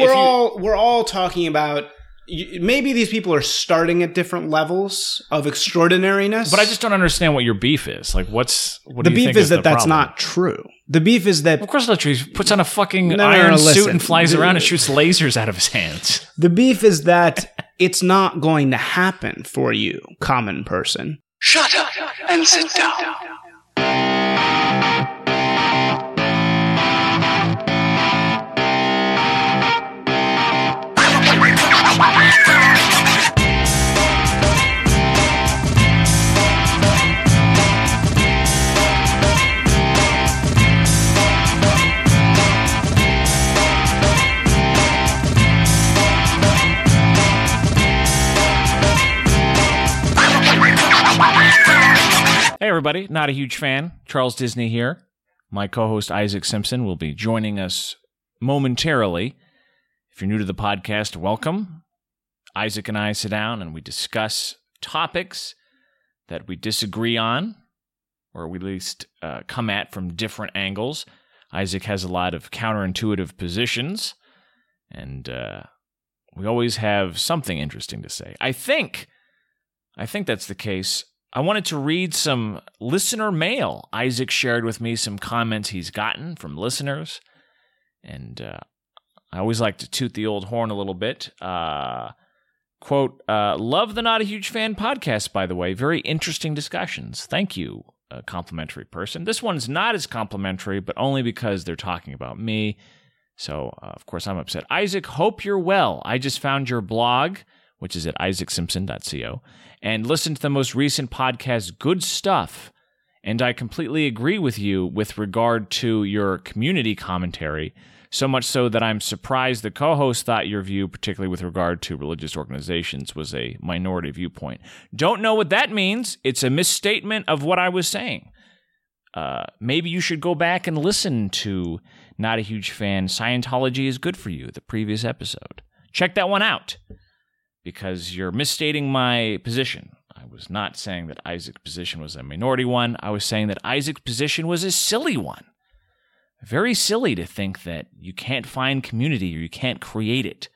we're all we're all talking about maybe these people are starting at different levels of extraordinariness. But I just don't understand what your beef is. Like, what's what the do you beef think is that the that's problem? not true. The beef is that Of course not true. He puts on a fucking no, iron no, suit and flies The- around and shoots lasers out of his hands. the beef is that it's not going to happen for you, common person. Shut up and sit down. Everybody. Not a huge fan. Charles Disney here. My co host Isaac Simpson will be joining us momentarily. If you're new to the podcast, welcome. Isaac and I sit down and we discuss topics that we disagree on, or we at least uh, come at from different angles. Isaac has a lot of counterintuitive positions, and uh, we always have something interesting to say. I think, I think that's the case. I wanted to read some listener mail. Isaac shared with me some comments he's gotten from listeners, and uh, I always like to toot the old horn a little bit. Uh, quote, uh, love the Not a Huge Fan podcast, by the way. Very interesting discussions. Thank you, a complimentary person. This one's not as complimentary, but only because they're talking about me. So, uh, of course, I'm upset. Isaac, hope you're well. I just found your blog, which is at isaacsimpson.co, and listen to the most recent podcast, Good Stuff. And I completely agree with you with regard to your community commentary, so much so that I'm surprised the co host thought your view, particularly with regard to religious organizations, was a minority viewpoint. Don't know what that means. It's a misstatement of what I was saying. Uh, maybe you should go back and listen to Not a Huge Fan Scientology is Good for You, the previous episode. Check that one out because you're misstating my position. I was not saying that Isaac's position was a minority one. I was saying that Isaac's position was a silly one. Very silly to think that you can't find community or you can't create it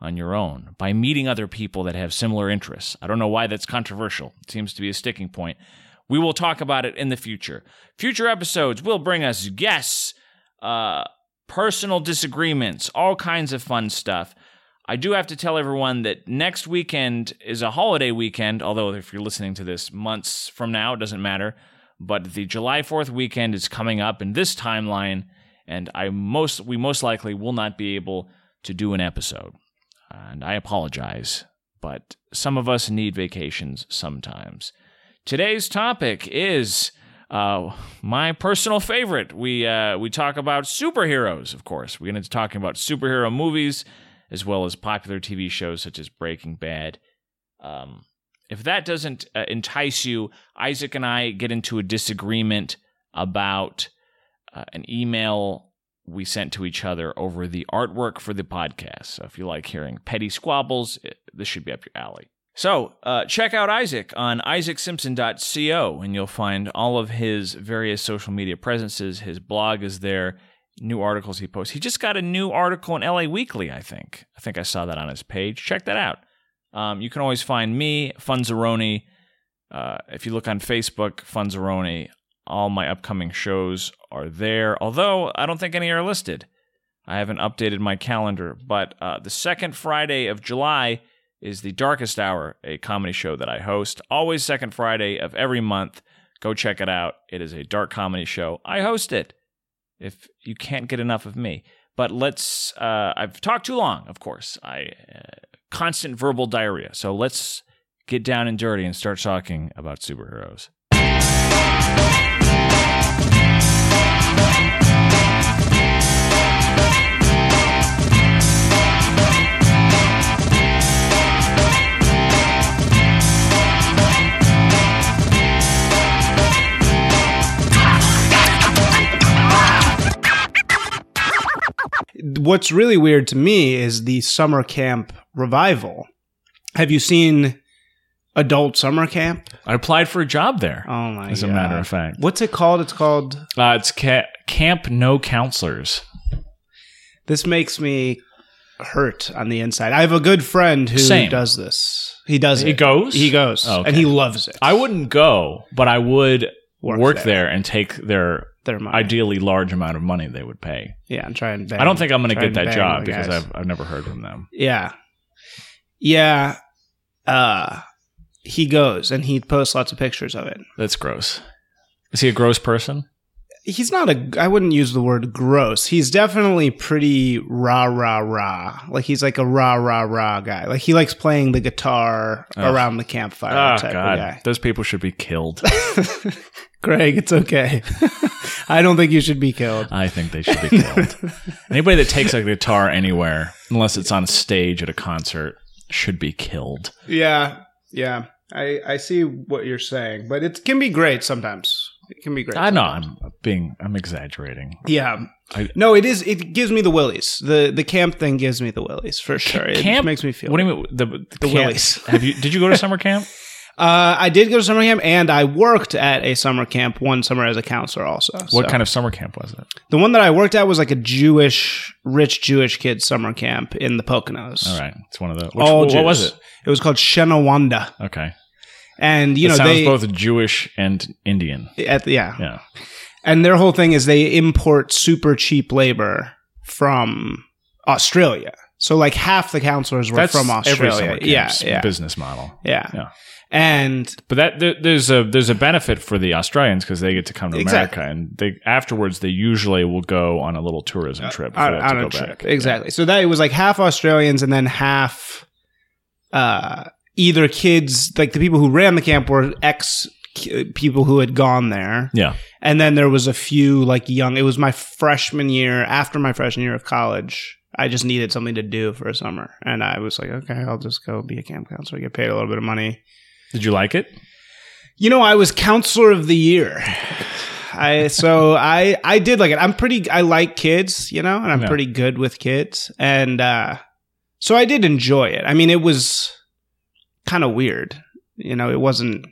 on your own by meeting other people that have similar interests. I don't know why that's controversial. It seems to be a sticking point. We will talk about it in the future. Future episodes will bring us guests, uh, personal disagreements, all kinds of fun stuff. I do have to tell everyone that next weekend is a holiday weekend, although if you're listening to this months from now, it doesn't matter. But the July 4th weekend is coming up in this timeline, and I most we most likely will not be able to do an episode. And I apologize, but some of us need vacations sometimes. Today's topic is uh, my personal favorite. We uh, we talk about superheroes, of course. We're going to be talking about superhero movies as well as popular TV shows such as Breaking Bad. Um, if that doesn't uh, entice you, Isaac and I get into a disagreement about uh, an email we sent to each other over the artwork for the podcast. So if you like hearing petty squabbles, it, this should be up your alley. So uh, check out Isaac on isaacsimpson.co, and you'll find all of his various social media presences. His blog is there new articles he posts. He just got a new article in LA Weekly, I think. I think I saw that on his page. Check that out. Um, you can always find me, Funzaroni. Uh, if you look on Facebook, Funzaroni, all my upcoming shows are there, although I don't think any are listed. I haven't updated my calendar, but uh, the second Friday of July is the Darkest Hour, a comedy show that I host. Always second Friday of every month. Go check it out. It is a dark comedy show. I host it if you can't get enough of me. But let's, uh, I've talked too long, of course. I, uh, constant verbal diarrhea. So let's get down and dirty and start talking about superheroes. What's really weird to me is the summer camp revival. Have you seen adult summer camp? I applied for a job there. Oh my As god. a matter of fact. What's it called? It's called Uh, it's ca- Camp No Counselors. This makes me hurt on the inside. I have a good friend who Same. does this. He does He it. goes? He goes, Oh, okay. and he loves it. I wouldn't go, but I would Work work, there. there. and take their Their money. ideally large amount of money they would pay. Yeah, and try and. Bang, I don't think I'm going to get that job because guys. I've I've never heard from them. Yeah. Yeah. Uh he goes and he posts lots of pictures of it. That's gross. Is he a gross person? He's not a I wouldn't use the word gross. He's definitely pretty rah rah rah. Like he's like a rah rah rah guy. Like he likes playing the guitar around the campfire Oh type God, of guy. those people should be killed. Greg, it's okay. I don't think you should be killed. I think they should be killed. Anybody that takes a guitar anywhere, unless it's on stage at a concert, should be killed. Yeah. Yeah. I, I see what you're saying, but it can be great sometimes. It can be great. I know. I'm being I'm exaggerating. Yeah. I- no, it is. It gives me the willies. The the camp thing gives me the willies for sure. It camp makes me feel. What do you mean the the, The camp- willies. Have you did you go to summer camp? Uh, I did go to summer camp, and I worked at a summer camp one summer as a counselor. Also, What kind of summer camp was it? The one that I worked at was like a Jewish, rich Jewish kids summer camp in the Poconos. All right, it's one of the. Which, All what was it? It was called Shenawanda, Okay, and you it know sounds they both Jewish and Indian. at yeah. Yeah, and their whole thing is they import super cheap labor from Australia. So like half the counselors were that's from Australia. yeah, yeah, business model. yeah, Yeah. And But that there, there's a there's a benefit for the Australians because they get to come to Exactly. America, and they afterwards they usually will go on a little tourism trip before on, on go a trip. back. Exactly. So that it was like half Australians and then half uh, either kids, like the people who ran the camp were ex people who had gone there. Yeah, And then there was a few like young, it was my freshman year, after my freshman year of college. I just needed something to do for a summer. And I was like, okay, I'll just go be a camp counselor, get paid a little bit of money. did you like it? You know, I was counselor of the year. I so I I did like it. I'm pretty I like kids, you know, and I'm Yeah. pretty good with kids. And uh so I did enjoy it. I mean, it was kind of weird. You know, it wasn't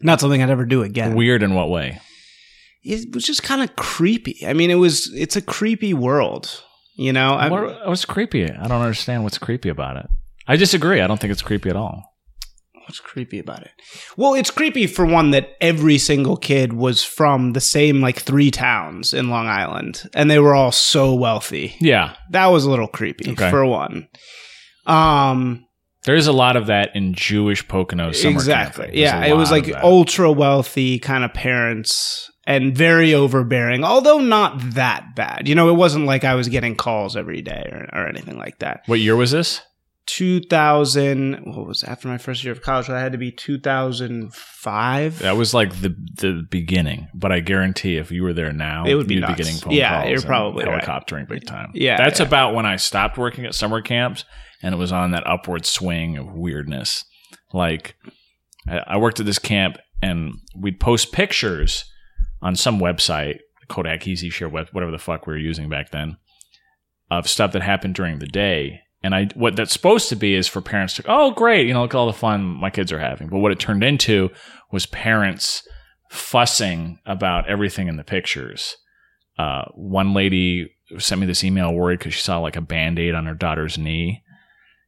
not something I'd ever do again. Weird in what way? It was just kind of creepy. I mean, it was it's a creepy world, you know. I, What, what's creepy? I don't understand what's creepy about it. I disagree. I don't think it's creepy at all. What's creepy about it? Well, it's creepy for one that every single kid was from the same like three towns in Long Island, and they were all so wealthy. Yeah, That was a little creepy Okay. for one. Um, there's a lot of that in Jewish Pocono summer exactly. Yeah, it was like ultra wealthy kind of parents and very overbearing, although not that bad. You know, it wasn't like I was getting calls every day or, or anything like that. What year was this? 2000, what was it? after my first year of college? That had to be 2005. That was like the the beginning, but I guarantee if you were there now, It would be you'd nuts. be getting phone Yeah, calls. you're probably right. helicoptering big time. Yeah, that's yeah. about when I stopped working at summer camps, and it was on that upward swing of weirdness. Like I, worked at this camp, and we'd post pictures on some website, Kodak Easy Share, whatever the fuck we were using back then, of stuff that happened during the day. And I, what that's supposed to be is for parents to, oh, great, you know, look at all the fun my kids are having. But what it turned into was parents fussing about everything in the pictures. Uh, one lady sent me this email worried because she saw like a band aid on her daughter's knee.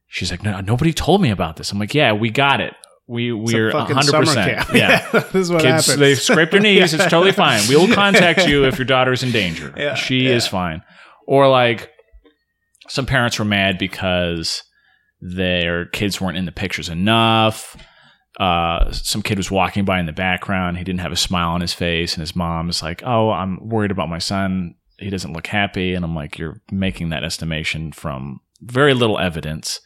She's like, no, nobody told me about this. I'm like, yeah, we got it. We we're hundred percent. Yeah, this is what kids happens. They scraped their knees. It's totally fine. We will contact you if your daughter's in danger. Yeah, she yeah. is fine. Or like some parents were mad because their kids weren't in the pictures enough. Uh, some kid was walking by in the background. He didn't have a smile on his face, and his mom is like, "Oh, I'm worried about my son. He doesn't look happy." And I'm like, "You're making that estimation from very little evidence."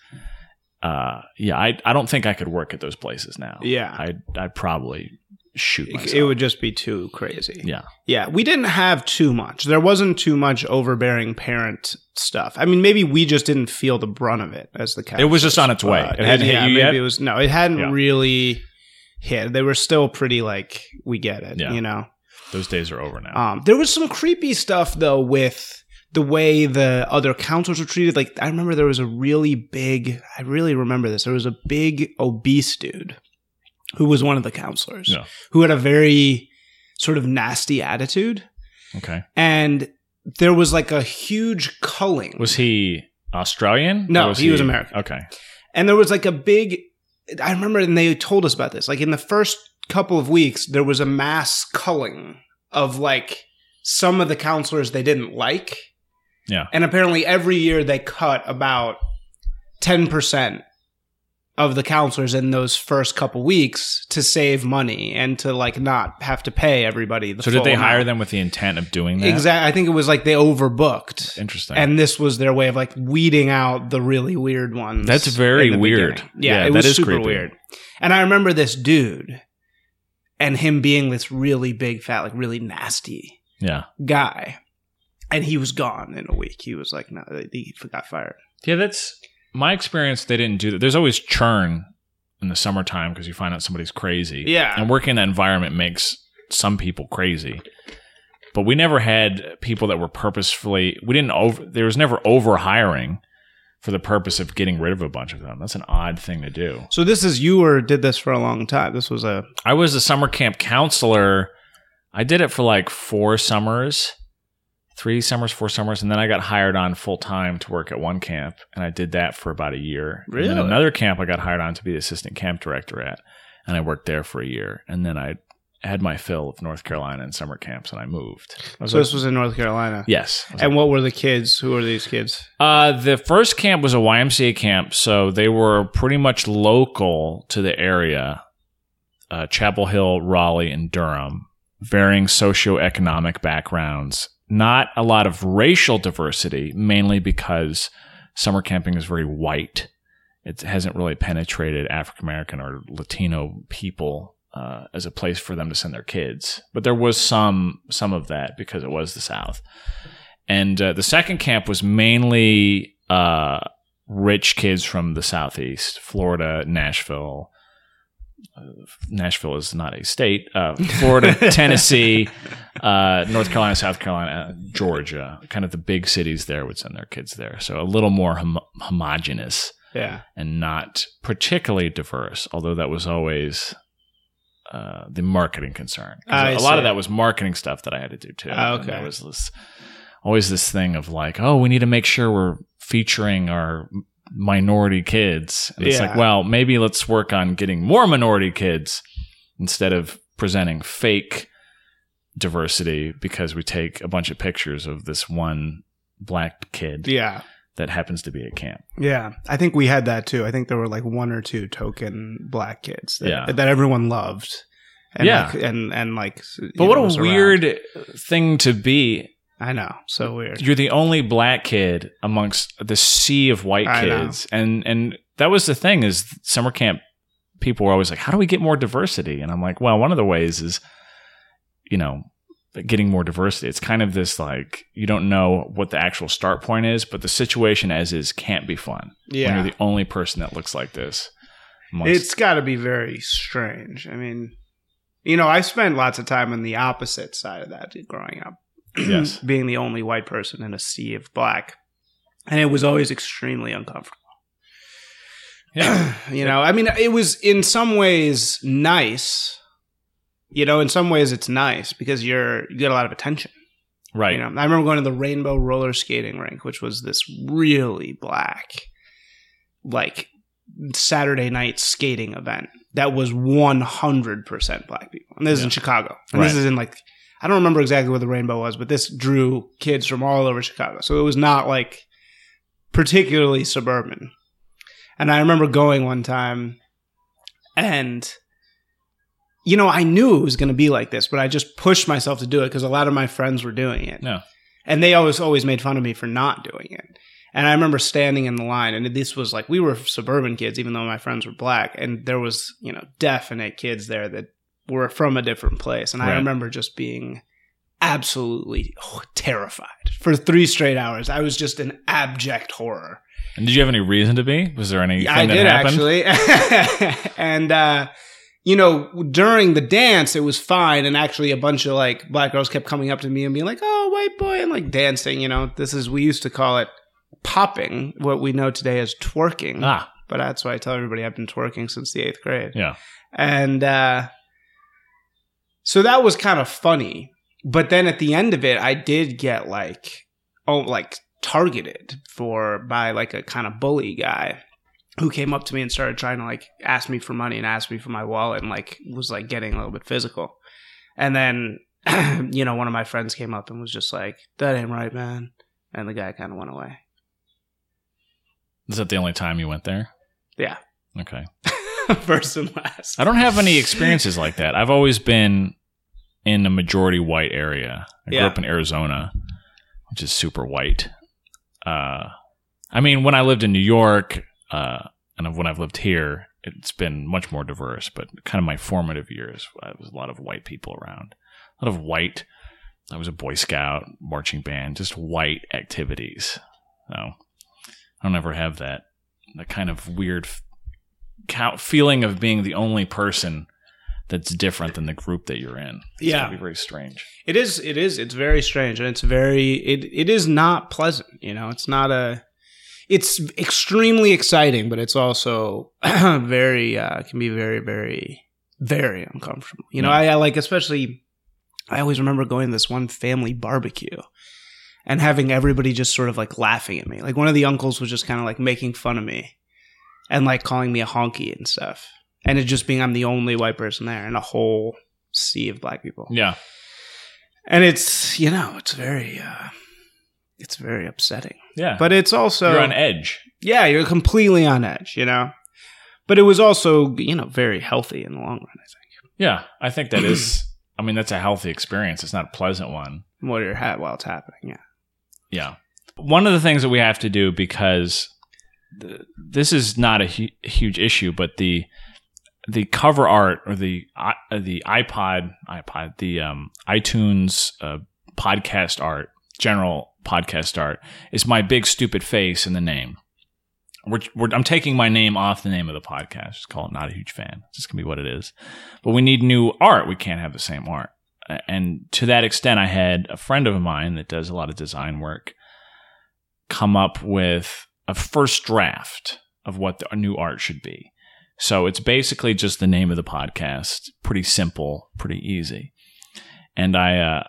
Uh, yeah, I I don't think I could work at those places now. Yeah. I'd I'd probably shoot myself. It, would just be too crazy. Yeah. Yeah. We didn't have too much. There wasn't too much overbearing parent stuff. I mean, maybe we just didn't feel the brunt of it as the cat. It was just on its way. It hadn't hit yeah, you maybe yet? It was no, it hadn't Yeah. really hit. They were still pretty like we get it. Yeah. You know. Those days are over now. Um, there was some creepy stuff though with the way the other counselors were treated. Like I remember there was a really big. I really remember this. There was a big obese dude who was one of the counselors Yeah. who had a very sort of nasty attitude, okay. and there was like a huge culling. Was he Australian? No, Or he was American. Okay. And there was like a big, I remember, and they told us about this. Like in the first couple of weeks, there was a mass culling of like some of the counselors they didn't like. Yeah. And apparently every year they cut about 10% of the counselors in those first couple weeks to save money and to like not have to pay everybody the So did they hire them with the intent of doing that? Exactly. I think it was like they overbooked. Interesting. And this was their way of like weeding out the really weird ones. That's very weird. beginning. Yeah, Yeah, it that was is super creepy. weird. And I remember this dude and him being this really big, fat, like really nasty yeah. guy. And he was gone in a week. He was like, no, he got fired. Yeah, that's my experience. They didn't do that. There's always churn in the summertime because you find out somebody's crazy. Yeah. And working in that environment makes some people crazy. But we never had people that were purposefully, we didn't over, there was never over hiring for the purpose of getting rid of a bunch of them. That's an odd thing to do. So this is you were did this for a long time. This was a I was a summer camp counselor. I did it for like four summers, three summers, four summers, and then I got hired on full time to work at one camp, and I did that for about a year. And then Really? another camp I got hired on to be the assistant camp director at, and I worked there for a year, and then I had my fill of North Carolina and summer camps, and I moved. I so like- this was in North Carolina. yes. And what were the kids? Who were these kids? uh, the first camp was a YMCA camp, so they were pretty much local to the area. Uh, Chapel Hill, Raleigh, and Durham, varying socioeconomic backgrounds. Not a lot of racial diversity, mainly because summer camping is very white. It hasn't really penetrated African American or Latino people uh, as a place for them to send their kids. But there was some some of that because it was the South. And uh, the second camp was mainly uh, rich kids from the Southeast, Florida, Nashville. Nashville is not a state. Uh, Florida, Tennessee, uh, North Carolina, South Carolina, Georgia, kind of the big cities there would send their kids there. So a little more hom- homogenous Yeah. and not particularly diverse, although that was always uh, the marketing concern. a lot of that was marketing stuff that I had to do too. Ah, And okay. there was this always this thing of like, oh, we need to make sure we're featuring our minority kids. And it's Yeah. like, well, maybe let's work on getting more minority kids instead of presenting fake diversity because we take a bunch of pictures of this one black kid Yeah. that happens to be at camp. Yeah. I think we had that too. I think there were like one or two token black kids that, Yeah. that everyone loved. And Yeah. Like, and, and like, you But what a around. weird thing to be. I know. So weird. You're the only black kid amongst the sea of white I know. kids. And and that was the thing is summer camp people were always like, How do we get more diversity? And I'm like, well, one of the ways is, you know, getting more diversity. It's kind of this like you don't know what the actual start point is, but the situation as is can't be fun. When Yeah. you're the only person that looks like this. amongst- It's got to be very strange. I mean, you know, I spent lots of time on the opposite side of that growing up. Yes. Being the only white person in a sea of black. And it was always extremely uncomfortable. yeah. you know, I mean, it was in some ways nice. You know, in some ways it's nice because you're you get a lot of attention. Right. You know, I remember going to the Rainbow Roller Skating Rink, which was this really black, like Saturday night skating event that was 100% black people. And this is in Chicago. And this is in like, I don't remember exactly where the Rainbow was, but this drew kids from all over Chicago. So it was not like particularly suburban. And I remember going one time and you know, I knew it was going to be like this, but I just pushed myself to do it because a lot of my friends were doing it. No. And they always always made fun of me for not doing it. And I remember standing in the line, and this was like we were suburban kids, even though my friends were black, and there was you know definite kids there that were from a different place, and I remember just being absolutely oh, terrified for three straight hours. I was just in abject horror. And did you have any reason to be? Was there anything I did happened? actually, and uh, you know, during the dance, it was fine, and actually, a bunch of like black girls kept coming up to me and being like, "Oh, white boy," and like dancing. You know, this is we used to call it popping, what we know today as twerking. Ah, But that's why I tell everybody I've been twerking since the eighth grade. yeah. And uh, so that was kind of funny. But then at the end of it, I did get like, oh, like targeted for by like a kind of bully guy who came up to me and started trying to like ask me for money and ask me for my wallet and like was like getting a little bit physical. And then you know, one of my friends came up and was just like, "That ain't right, man." And the guy kind of went away. Is that the only time you went there? Yeah. Okay. First and last. I don't have any experiences like that. I've always been in a majority white area. I grew up in Arizona, which is super white. Uh, I mean, when I lived in New York, uh, and when I've lived here, it's been much more diverse. But kind of my formative years, uh, was a lot of white people around, a lot of white. I was a Boy Scout, marching band, just white activities. So I don't ever have that that kind of weird feeling of being the only person that's different than the group that you're in. It's Yeah. be very strange. It is. It is. It's very strange, and it's very. It. It is not pleasant. You know, it's not a. It's extremely exciting, but it's also very. Uh, can be very, very, very uncomfortable. You know, Yeah. I, I like especially. I always remember going to this one family barbecue, and having everybody just sort of like laughing at me. Like one of the uncles was just kind of like making fun of me, and like calling me a honky and stuff, and it just being I'm the only white person there in a whole sea of black people Yeah. and it's you know it's very uh it's very upsetting Yeah. but it's also you're on edge. yeah you're completely on edge you know but it was also you know very healthy in the long run i think Yeah. I think that is I mean, that's a healthy experience. It's not a pleasant one. while you're ha- while it's happening yeah Yeah. One of the things that we have to do because th- this is not a hu- huge issue, but the the cover art or the uh, the iPod iPod the um, iTunes uh, podcast art, general podcast art, is my big stupid face in the name. We're, we're, I'm taking my name off the name of the podcast. Just call it not a huge fan. It's just gonna be what it is. But we need new art. We can't have the same art. And to that extent, I had a friend of mine that does a lot of design work come up with a first draft of what the new art should be. So it's basically just the name of the podcast. Pretty simple, pretty easy. And I, uh,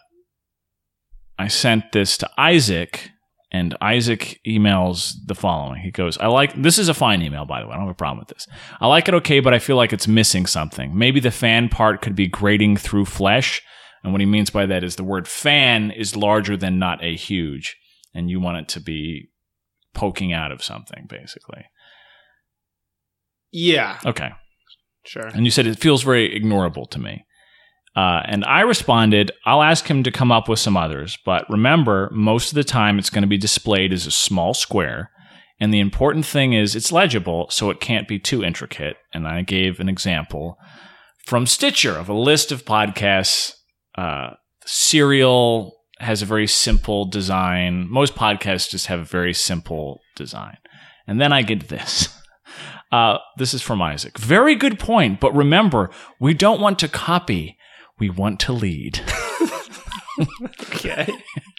I sent this to Isaac, and Isaac emails the following. He goes, I like, this is a fine email, by the way. I don't have a problem with this. I like it okay, but I feel like it's missing something. Maybe the fan part could be grating through flesh. And what he means by that is the word fan is larger than not a huge, and you want it to be poking out of something, basically. yeah Okay. sure And you said it feels very ignorable to me. Uh, and I responded, I'll ask him to come up with some others. But remember, most of the time it's going to be displayed as a small square. And the important thing is it's legible, so it can't be too intricate. And I gave an example from Stitcher of a list of podcasts. Uh, Serial has a very simple design. Most podcasts just have a very simple design. And then I get this. Uh, this is from Isaac. Very good point, but remember, we don't want to copy. We want to lead, okay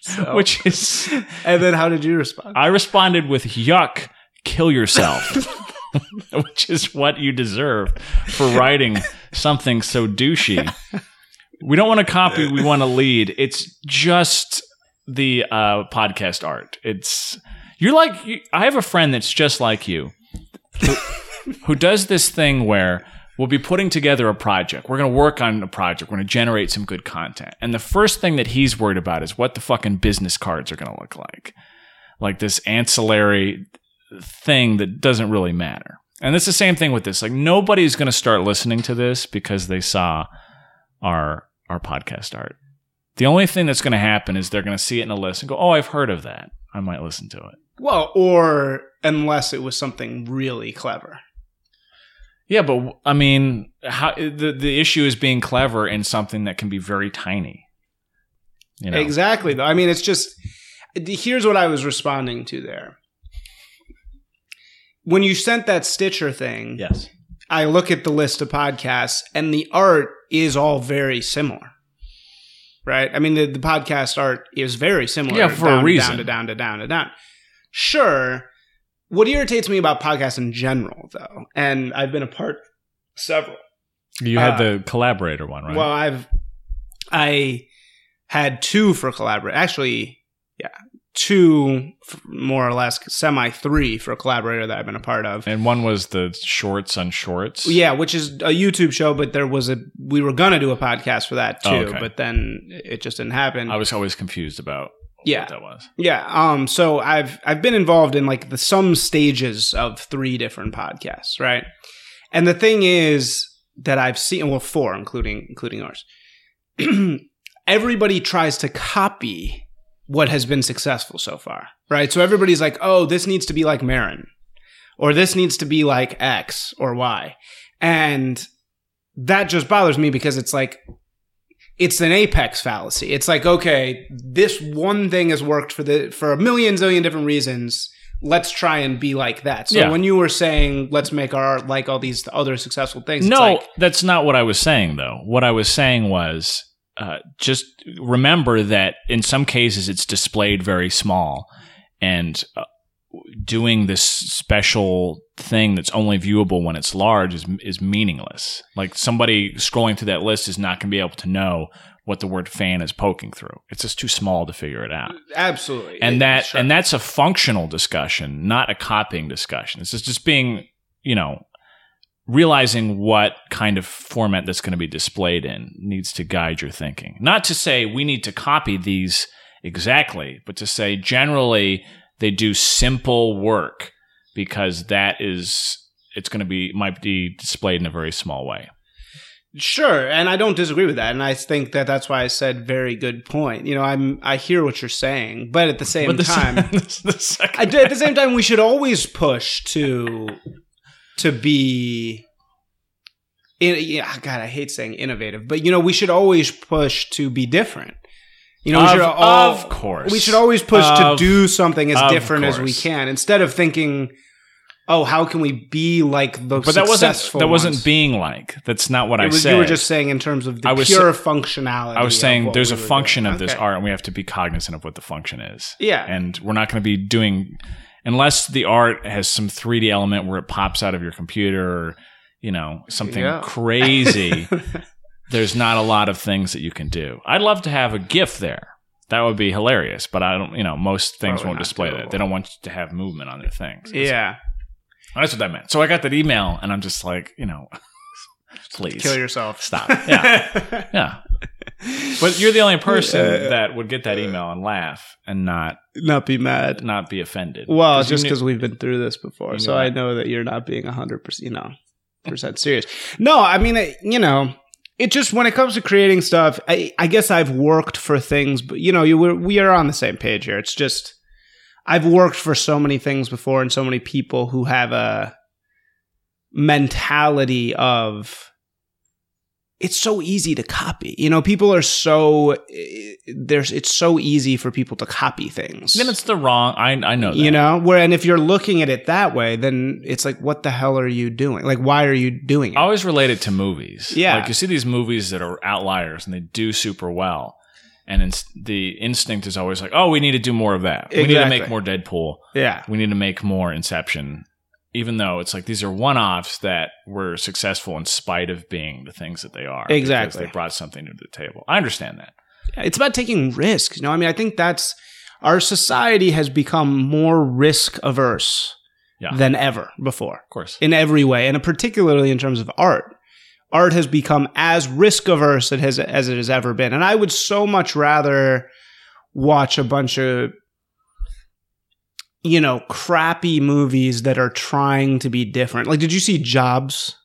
so, which is. and then how did you respond I responded with "Yuck, kill yourself," which is what you deserve for writing something so douchey. We don't want to copy. We want to lead. It's just the uh, podcast art. It's you're like you, I have a friend that's just like you, who, who does this thing where we'll be putting together a project. We're going to work on a project. We're going to generate some good content, and the first thing that he's worried about is what the fucking business cards are going to look like, like this ancillary thing that doesn't really matter. And it's the same thing with this. Like nobody's going to start listening to this because they saw our our podcast art. The only thing that's going to happen is they're going to see it in a list and go, "Oh, I've heard of that. I might listen to it." well or unless it was something really clever Yeah, but I mean, how the the issue is being clever in something that can be very tiny. You know, Exactly. Though I mean, it's just here's what I was responding to there. When you sent that Stitcher thing, yes, I look at the list of podcasts, and the art is all very similar. Right? I mean, the, the podcast art is very similar. Yeah, for a down to reason. Down to down to down to down. Sure. What irritates me about podcasts in general, though, and I've been a part several. you had Uh, the collaborator one, right? Well, I've I had two for collaborate. Actually, yeah, two, more or less, semi three for a collaborator that I've been a part of. And one was the shorts on shorts. Yeah, which is a YouTube show, but there was a we were gonna do a podcast for that too, Oh, okay. but then it just didn't happen. I was always confused about Yeah. that was. Yeah. Um. So I've I've been involved in like the some stages of three different podcasts, right? And the thing is that I've seen well four, including including ours. Everybody tries to copy what has been successful so far, right? So everybody's like, "Oh, this needs to be like Maron, or this needs to be like X or Y," and that just bothers me because it's like it's an apex fallacy. It's like, okay, this one thing has worked for the for a million zillion different reasons. Let's try and be like that. So Yeah. when you were saying let's make our art like all these other successful things, No, like, that's not what I was saying, though. What I was saying was uh, just remember that in some cases it's displayed very small, and uh, doing this special thing that's only viewable when it's large is is meaningless. Like somebody scrolling through that list is not going to be able to know what the word fan is poking through. It's just too small to figure it out absolutely, and that Sure. and that's a functional discussion, not a copying discussion. It's just, just being, you know, realizing what kind of format that's going to be displayed in needs to guide your thinking. Not to say we need to copy these exactly, but to say generally they do simple work because that is it's going to be might be displayed in a very small way. Sure, and I don't disagree with that, and I think that that's why I said very good point. You know, I'm I hear what you're saying, but at the same But the, time, the second I at the same time, we should always push to to be. In, yeah, God, I hate saying innovative, but you know, we should always push to be different. You know, we Of- should all, of course. we should always push Of- to do something as different as we can, instead of thinking, "Oh, how can we be like the but that wasn't that wasn't being like. That's not what I was, said. you were just saying in terms of the I was pure functionality. I was saying there's we a function doing. of this Okay. art, and we have to be cognizant of what the function is. Yeah. And we're not going to be doing unless the art has some 3D element where it pops out of your computer or you know something Yeah. crazy. there's not a lot of things that you can do. I'd love to have a GIF there. That would be hilarious, but I don't. You know, most things Probably won't display doable. that. They don't want you to have movement on their things. yeah, That's what that meant. So I got that email, and I'm just like, you know, please kill yourself. Stop. Yeah. Yeah. But you're the only person Uh, that would get that email and laugh and not not be mad. not be offended. Well, 'Cause just because we've been through this before, so I know that you're not being hundred percent, you know, percent serious. No, I mean, it, you know, it just when it comes to creating stuff, I, I guess I've worked for things, but you know, you we're, we are on the same page here. It's just I've worked for so many things before, and so many people who have a mentality of it's so easy to copy. You know, people are so there's it's so easy for people to copy things. then it's the wrong. I I know that. You know, where and if you're looking at it that way, then it's like, what the hell are you doing? Like, why are you doing it? I always relate it to movies. Yeah. like you see these movies that are outliers and they do super well, and it's, the instinct is always like, oh, we need to do more of that. We need to make more Deadpool. yeah, We need to make more Inception. Even though it's like these are one-offs that were successful in spite of being the things that they are. because Exactly. they brought something to the table. I understand that. it's about taking risks. You know, I mean, I think that's our society has become more risk averse Yeah. than ever before Of course. in every way, and particularly in terms of art. Art has become as risk averse as it has ever been, and I would so much rather watch a bunch of you know crappy movies that are trying to be different. Like, did you see Jobs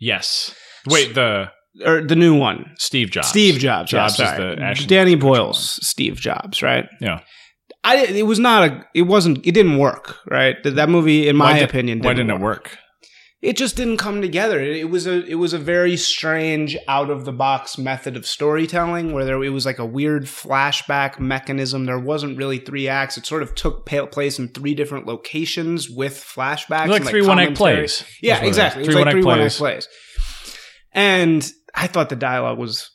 Yes. Wait, the or the new one? Steve Jobs. Steve Jobs. Jobs yeah, is the Ashton Danny Boyle's Steve Jobs, right? Yeah. I it was not a it wasn't it didn't work, right? That movie, in my Why did- opinion, Why didn't it work? It just didn't come together. It, was a it was a very strange out of the box method of storytelling where there it was like a weird flashback mechanism. There wasn't really three acts. It sort of took place in three different locations with flashbacks. Like and, three one act plays. Yeah, That's what it is. exactly. Three like one act three one plays. plays. And I thought the dialogue was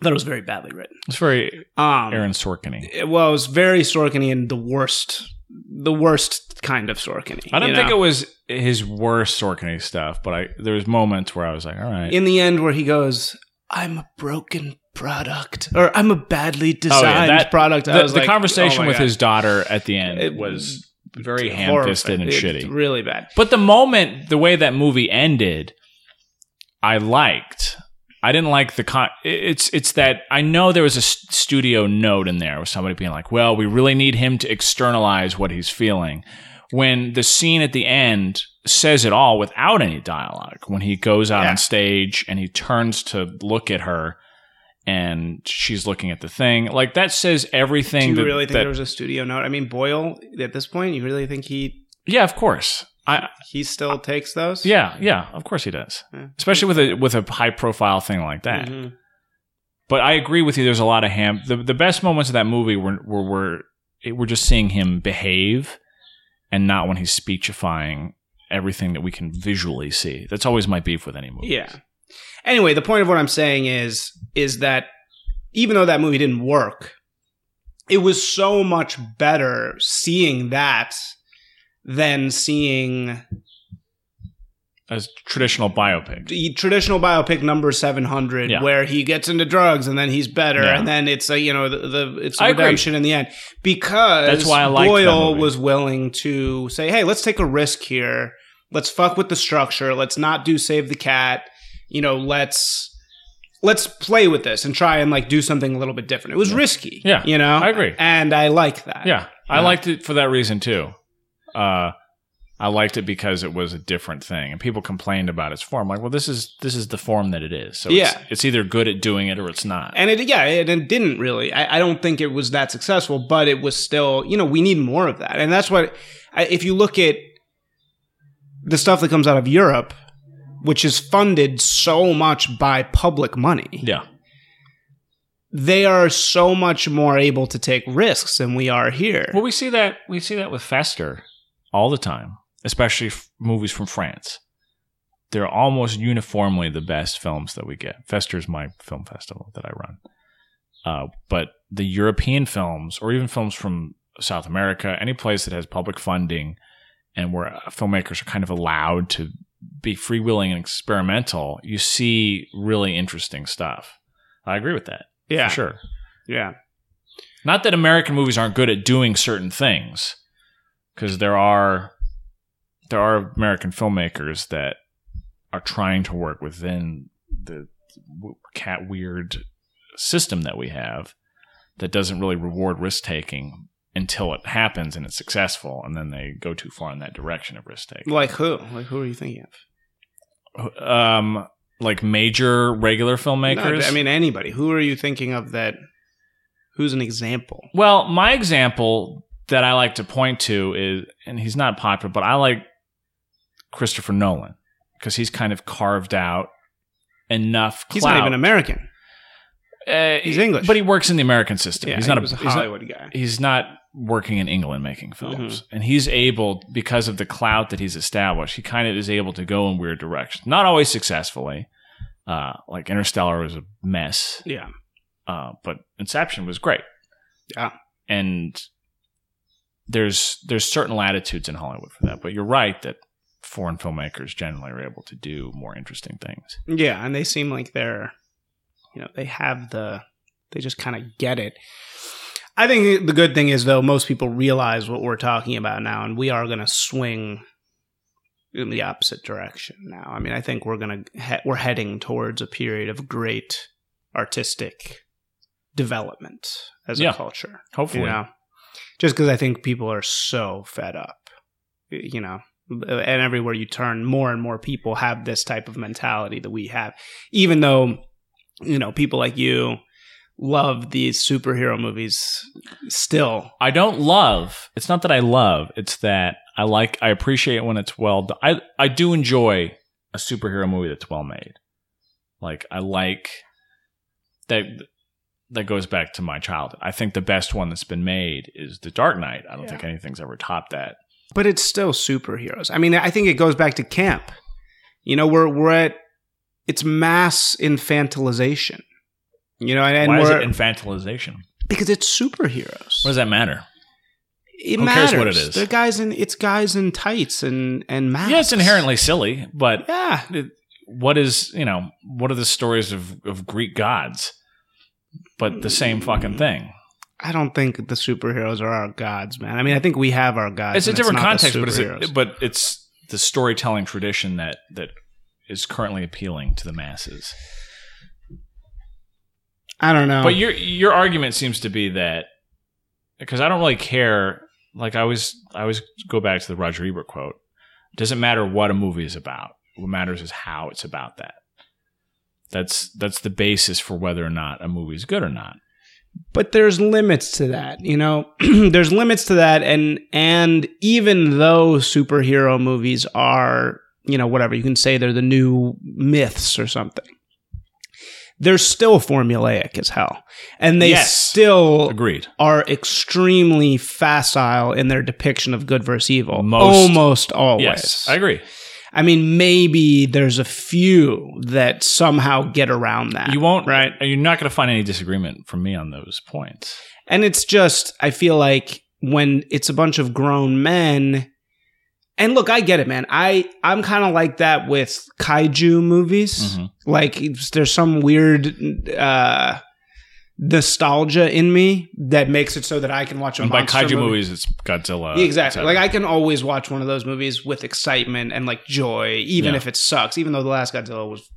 I thought it was very badly written. It's very Um, Aaron Sorkin. it- well, it was very Sorkin and the worst, the worst kind of Sorkin. I don't think it was his worst Sorkin stuff, but I there was moments where I was like, all right. in the end where he goes, "I'm a broken product or I'm a badly Oh, designed that- product. I The, was the like, conversation oh with God. his daughter at the end It was very Horrible. ham-fisted and It's shitty. really bad. But the moment, the way that movie ended, I liked. I didn't like the con. It's it's that I know there was a studio note in there with somebody being like, "Well, we really need him to externalize what he's feeling." When the scene at the end says it all without any dialogue, when he goes out Yeah. on stage and he turns to look at her, and she's looking at the thing, like that says everything. Do you that- really think that- there was a studio note? I mean, Boyle at this point, you really think he yeah, of course. I he still takes those? yeah yeah, of course he does. Yeah. especially with a with a high profile thing like that. Mhm. But I agree with you. There's a lot of ham. The the best moments of that movie were were were, it, were just seeing him behave, and not when he's speechifying everything that we can visually see. That's always my beef with any movie. Yeah. Anyway, the point of what I'm saying is is that even though that movie didn't work, it was so much better seeing that than seeing a traditional biopic. the traditional biopic number 700 Yeah. where he gets into drugs and then he's better Yeah. and then it's a you know the, the it's redemption in the end because That's why I Boyle was willing to say hey let's take a risk here let's fuck with the structure let's not do save the cat you know let's let's play with this and try and like do something a little bit different it was risky Yeah. you know I agree. and I like that Yeah, I Yeah. liked it for that reason too. Uh, I liked it because it was a different thing, and people complained about its form. Like, well, this is this is the form that it is. So Yeah. it's, it's either good at doing it or it's not. And it, yeah, it, it didn't really. I, I don't think it was that successful, but it was still, you know, we need more of that. And that's what, if you look at the stuff that comes out of Europe, which is funded so much by public money, yeah, they are so much more able to take risks than we are here. Well, we see that we see that with Fester all the time, especially f- movies from France. They're almost uniformly the best films that we get. Fester's my film festival that I run. Uh, but the European films, or even films from South America, any place that has public funding and where uh, filmmakers are kind of allowed to be freewheeling and experimental, you see really interesting stuff. I agree with that. yeah, For sure. yeah, Not that American movies aren't good at doing certain things, because there are there are American filmmakers that are trying to work within the cat weird system that we have that doesn't really reward risk taking until it happens and it's successful, and then they go too far in that direction of risk taking. Like who? Like who are you thinking of? Um, like major regular No, filmmakers. I mean, anybody. Who are you thinking of that? Who's an example? Well, my example that I like to point to is, and he's not popular, but I like Christopher Nolan because he's kind of carved out enough. He's not even American. Uh, he's English. but he works in the American system. Yeah, he's he not was a, a he's not, Hollywood guy. he's not working in England making films, Mm-hmm. and he's able because of the clout that he's established. He kind of is able to go in weird directions, not always successfully. Uh, like Interstellar was a mess. Yeah. Uh, but Inception was great. Yeah. And there's there's certain latitudes in Hollywood for that. But you're right that foreign filmmakers generally are able to do more interesting things. Yeah, and they seem like they're, you know, they have the, they just kind of get it. I think the good thing is though, most people realize what we're talking about now, and we are going to swing in the opposite direction now. I mean, I think we're going to he- we're heading towards a period of great artistic development as a culture. Hopefully. You know, just because I think people are so fed up, you know, and everywhere you turn, more and more people have this type of mentality that we have. Even though, you know, people like you love these superhero movies still. I don't love. It's not that I love. It's that I like. I appreciate when it's well done. I I do enjoy a superhero movie that's well made. Like I like that. That goes back to my childhood. I think the best one that's been made is The Dark Knight. I don't Yeah. think anything's ever topped that. But it's still superheroes. I mean, I think it goes back to camp. You know, we're we're at it's mass infantilization. You know, and, and Why is it infantilization? because it's superheroes. What does that matter? it Who matters. cares what it is? They're guys in it's guys in tights and and masks. Yeah, it's inherently silly, but yeah. it- what is you know what are the stories of of Greek gods? But the same fucking thing. I don't think the superheroes are our gods, man. I mean, I think we have our gods. It's a different the context, but it's but it's the storytelling tradition that that is currently appealing to the masses. I don't know. But your your argument seems to be that because I don't really care. Like I always I always go back to the Roger Ebert quote. It doesn't matter what a movie is about. What matters is how it's about that. That's that's the basis for whether or not a movie is good or not. but there's limits to that you know there's limits to that and and even though superhero movies are you know whatever you can say they're the new myths or something they're still formulaic as hell and they Yes. still Agreed. are extremely facile in their depiction of good versus evil Most- almost always Yes, I agree. I mean maybe there's a few that somehow get around that You won't right You're not going to find any disagreement from me on those points. And it's just, I feel like when it's a bunch of grown men, and look, I get it, man. I I'm kind of like that with kaiju movies. Mhm. Like there's some weird uh, nostalgia in me that makes it so that I can watch a And by monster kaiju movie. movies, it's Godzilla. exactly. Like. I can always watch one of those movies with excitement and like joy, even Yeah. if it sucks. Even though the last Godzilla was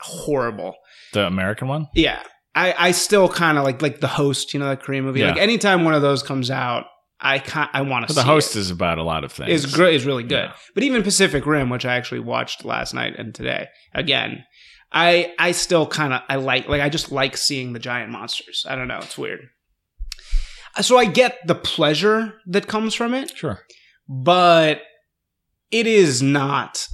horrible. the American one. Yeah. I, I still kind of like like the host, you know, that Korean movie. Yeah. Like anytime one of those comes out, I can I want to But the host is about a lot of things. is great is really good. Yeah. But even Pacific Rim, which I actually watched last night and today again, I I still kind of I like like I just like seeing the giant monsters. I don't know, it's weird. Uh, so I get the pleasure that comes from it, Sure. but it is not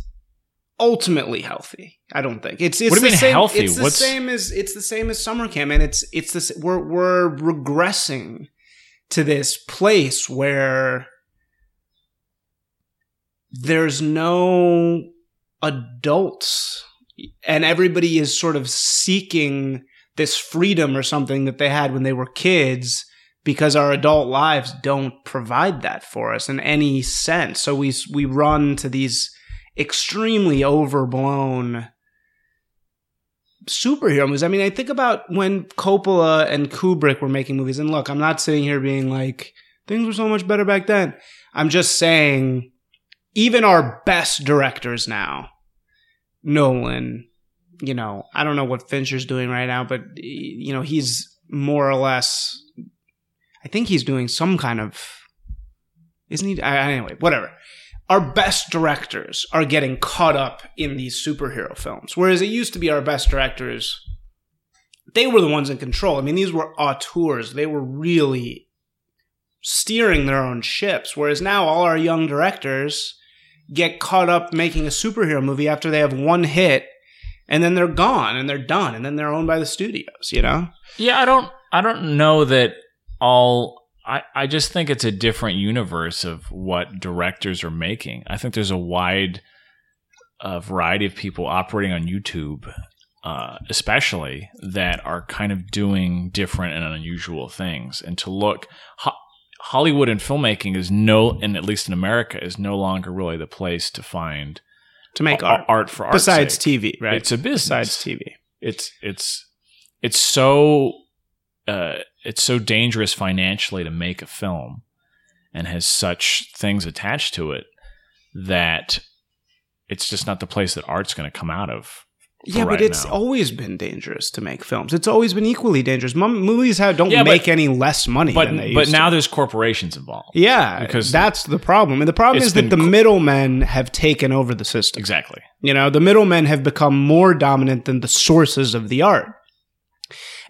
ultimately healthy. I don't think it's. it's What do you the mean same, healthy? It's the What's- same as it's the same as summer camp, and it's it's this. We're we're regressing to this place where there's no adults, and everybody is sort of seeking this freedom or something that they had when they were kids because our adult lives don't provide that for us in any sense. So we we run to these extremely overblown superhero movies. I mean, I think about when Coppola and Kubrick were making movies, and look, I'm not sitting here being like things were so much better back then. I'm just saying, even our best directors now, Nolan, you know, I don't know what Fincher's doing right now, but you know, he's more or less. I think he's doing some kind of. Isn't he? Anyway, whatever. Our best directors are getting caught up in these superhero films, whereas it used to be our best directors. They were the ones in control. I mean, these were auteurs. They were really steering their own ships. Whereas now, all our young directors get caught up making a superhero movie after they have one hit, and then they're gone and they're done, and then they're owned by the studios. You know? Yeah, I don't. I don't know that all. I, I just think it's a different universe of what directors are making. I think there's a wide uh, variety of people operating on YouTube, uh, especially that are kind of doing different and unusual things. And to look, Hollywood and filmmaking is no, and at least in America, is no longer really the place to find To make art, art for art. besides sake. TV, right? It's a business besides TV. it's it's it's so uh, it's so dangerous financially to make a film and has such things attached to it that it's just not the place that art's going to come out of. Yeah, but it's now. always been dangerous to make films. It's always been equally dangerous. Mom, movies have, don't Yeah, but- make any less money but than they but now to. there's corporations involved. Yeah, because because that's the problem. And the problem is that the co- middlemen have taken over the system. Exactly. You know, the middlemen have become more dominant than the sources of the art.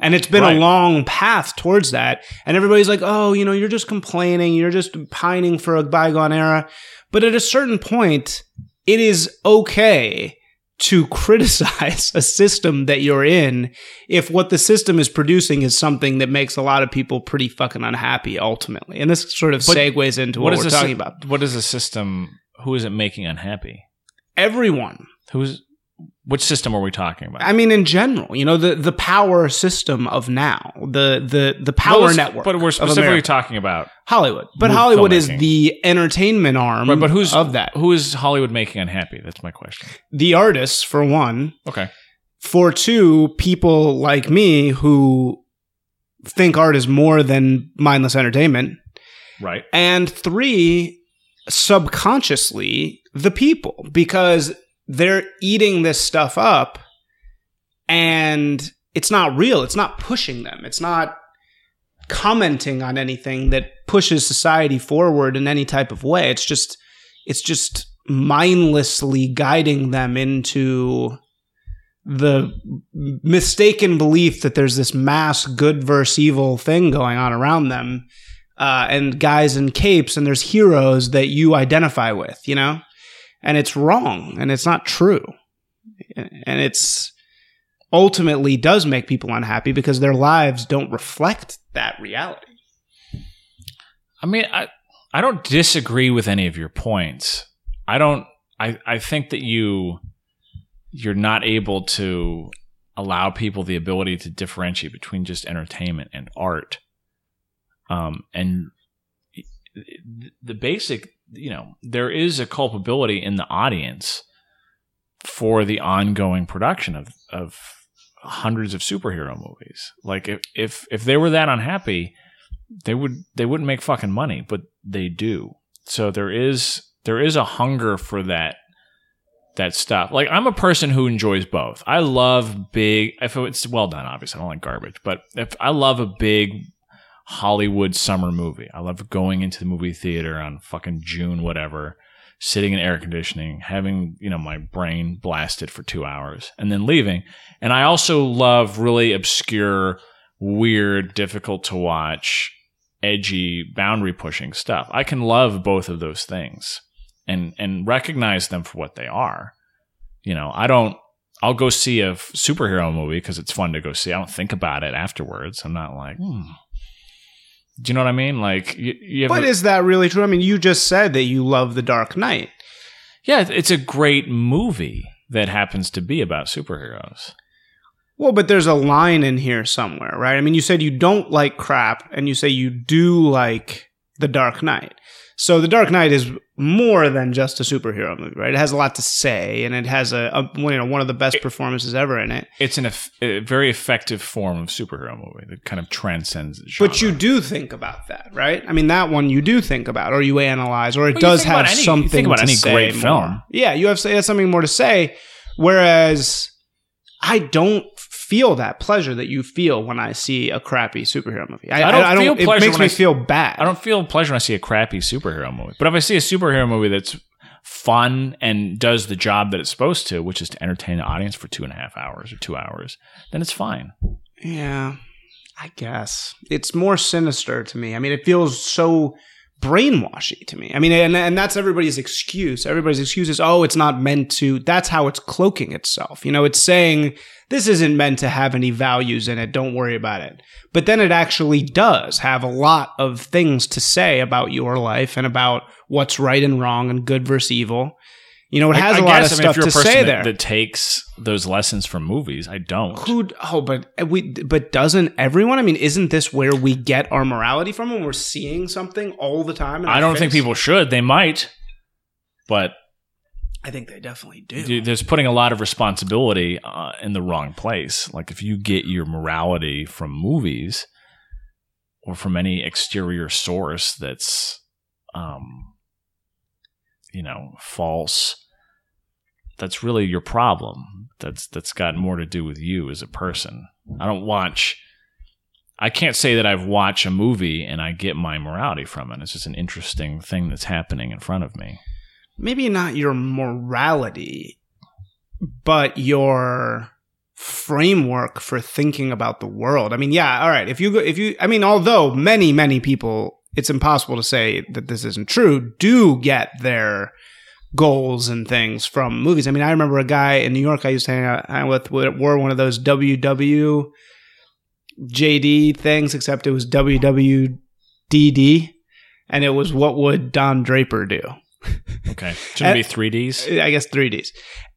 And it's been Right. a long path towards that. And everybody's like, oh, you know, you're just complaining. You're just pining for a bygone era. But at a certain point, it is okay to criticize a system that you're in if what the system is producing is something that makes a lot of people pretty fucking unhappy ultimately. And this sort of But segues into what, is we're talking sy- about. What is the system? Who is it making unhappy? Everyone. Who's which system are we talking about? I mean, in general, you know, the, the power system of now, the the the power Well, network, But we're specifically talking about. Hollywood. But Hollywood is the entertainment arm But, but who's of that. Who is Hollywood making unhappy? That's my question. The artists, for one. Okay. For two, people like me who think art is more than mindless entertainment. Right. And three, subconsciously, the people, because they're eating this stuff up and it's not real. It's not pushing them. It's not commenting on anything that pushes society forward in any type of way. It's just, it's just mindlessly guiding them into the mistaken belief that there's this mass good versus evil thing going on around them uh, and guys in capes and there's heroes that you identify with you know and it's wrong and it's not true and it's ultimately does make people unhappy because their lives don't reflect that reality I mean, I I don't disagree with any of your points. I don't. I I think that you you're not able to allow people the ability to differentiate between just entertainment and art. Um, and the basic, you know, there is a culpability in the audience for the ongoing production of of hundreds of superhero movies. Like if if if they were that unhappy, they would they wouldn't make fucking money, but they do. So there is there is a hunger for that that stuff. Like I'm a person who enjoys both. I love big if it's well done, obviously. I don't like garbage, but if I love a big Hollywood summer movie. I love going into the movie theater on fucking June whatever, sitting in air conditioning, having, you know, my brain blasted for 2 hours and then leaving. And I also love really obscure, weird, difficult to watch, edgy, boundary pushing stuff. I can love both of those things and and recognize them for what they are. You know, I don't. I'll go see a superhero movie because it's fun to go see. I don't think about it afterwards. I'm not like, hmm. Do you know what I mean? Like, you, you have but a- is that really true i mean you just said that you love the dark knight yeah, it's a great movie that happens to be about superheroes. Well, but there's a line in here somewhere, right? I mean, you said you don't like crap, and you say you do like The Dark Knight. So The Dark Knight is more than just a superhero movie, right? It has a lot to say, and it has a, a you know one of the best performances ever in it. It's an eff- a very effective form of superhero movie that kind of transcends the genre. But you do think about that, right? I mean, that one you do think about, or you analyze, or it Well, does have any- you something. think about to any great more. film. Yeah, you have it has something more to say. Whereas I don't feel that pleasure that you feel when I see a crappy superhero movie. I, I don't I, feel It pleasure makes when me I feel bad. I don't feel pleasure when I see a crappy superhero movie. But if I see a superhero movie that's fun and does the job that it's supposed to, which is to entertain the audience for two and a half hours or two hours, then it's fine. Yeah, I guess it's more sinister to me. I mean, it feels so brainwashy to me. I mean, and and that's everybody's excuse. Everybody's excuse is, oh, it's not meant to. That's how it's cloaking itself. You know, it's saying this isn't meant to have any values in it. Don't worry about it. But then it actually does have a lot of things to say about your life and about what's right and wrong and good versus evil. You know, it has I- a I lot of guess, I mean, stuff if you're to a person say that, there. that takes those lessons from movies. I don't. Who? Oh, but we. But doesn't everyone? I mean, isn't this where we get our morality from when we're seeing something all the time? I don't think people should. They might, but I think they definitely do. There's putting a lot of responsibility uh, in the wrong place. Like if you get your morality from movies or from any exterior source that's, um, you know, false, that's really your problem. That's that's got more to do with you as a person. I don't watch. I can't say that I've watched a movie and I get my morality from it. It's just an interesting thing that's happening in front of me. Maybe not your morality, but your framework for thinking about the world. I mean, yeah, all right. If you go, if you, I mean, although many, many people, it's impossible to say that this isn't true, do get their goals and things from movies. I mean, I remember a guy in New York I used to hang out with wore one of those WW JD things, except it was WWDD, and it was hmm. what would Don Draper do? Okay. Shouldn't be 3Ds? I guess 3Ds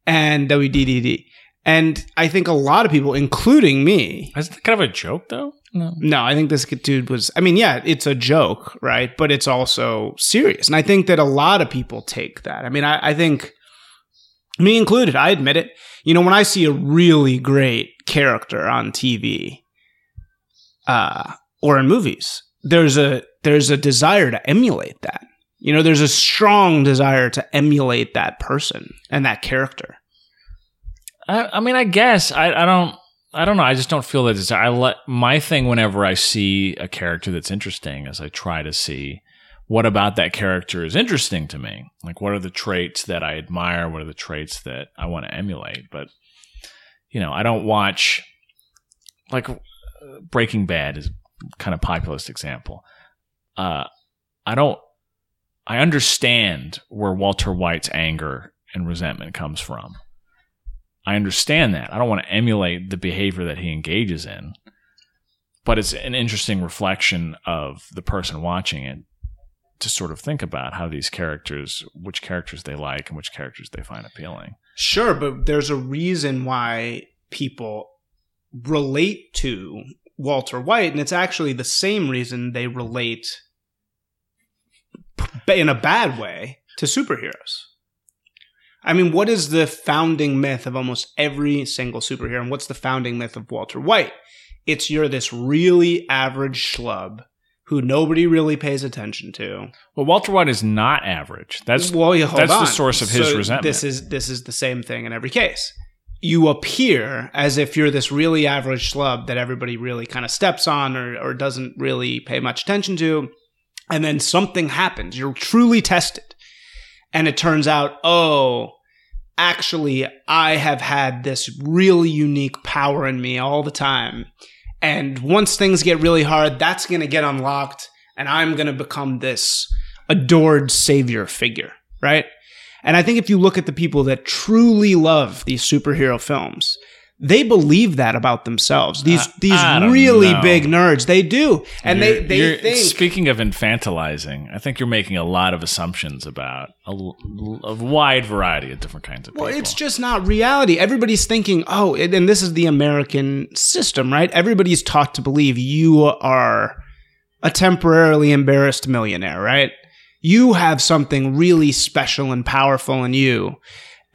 and WDDD. And I think a lot of people, including me, Is that kind of a joke, though? No. no, I think this dude was, I mean, yeah, it's a joke, right? But it's also serious. And I think that a lot of people take that. I mean, I, I think, me included, I admit it. You know, when I see a really great character on TV, uh, or in movies. There's a there's a desire to emulate that. You know, there's a strong desire to emulate that person and that character. I, I mean, I guess I, I don't. I don't know. I just don't feel that desire. I let my thing whenever I see a character that's interesting is I try to see what about that character is interesting to me. Like, what are the traits that I admire? What are the traits that I want to emulate? But you know, I don't watch like Breaking Bad is kind of populist example. Uh, I don't. I understand where Walter White's anger and resentment comes from. I understand that. I don't want to emulate the behavior that he engages in, but it's an interesting reflection of the person watching it to sort of think about how these characters, which characters they like and which characters they find appealing. Sure, but there's a reason why people relate to Walter White, and it's actually the same reason they relate in a bad way to superheroes. I mean, what is the founding myth of almost every single superhero? And what's the founding myth of Walter White? It's you're this really average schlub who nobody really pays attention to. Well, Walter White is not average. That's well, yeah, that's on. the source of his So resentment. This is this is the same thing in every case. You appear as if you're this really average schlub that everybody really kind of steps on or, or doesn't really pay much attention to, and then something happens. You're truly tested, and it turns out, oh, actually, I have had this really unique power in me all the time. And once things get really hard, that's going to get unlocked, and I'm going to become this adored savior figure, right? And I think if you look at the people that truly love these superhero films, they believe that about themselves. These I- these really know. big nerds, they do, and they You're- they you're- think. Speaking of infantilizing, I think you're making a lot of assumptions about a wide variety of different kinds of Well, people. it's just not reality. Everybody's thinking, oh, and and this is the American system, right? Everybody's taught to believe you are a temporarily embarrassed millionaire, right? You have something really special and powerful in you.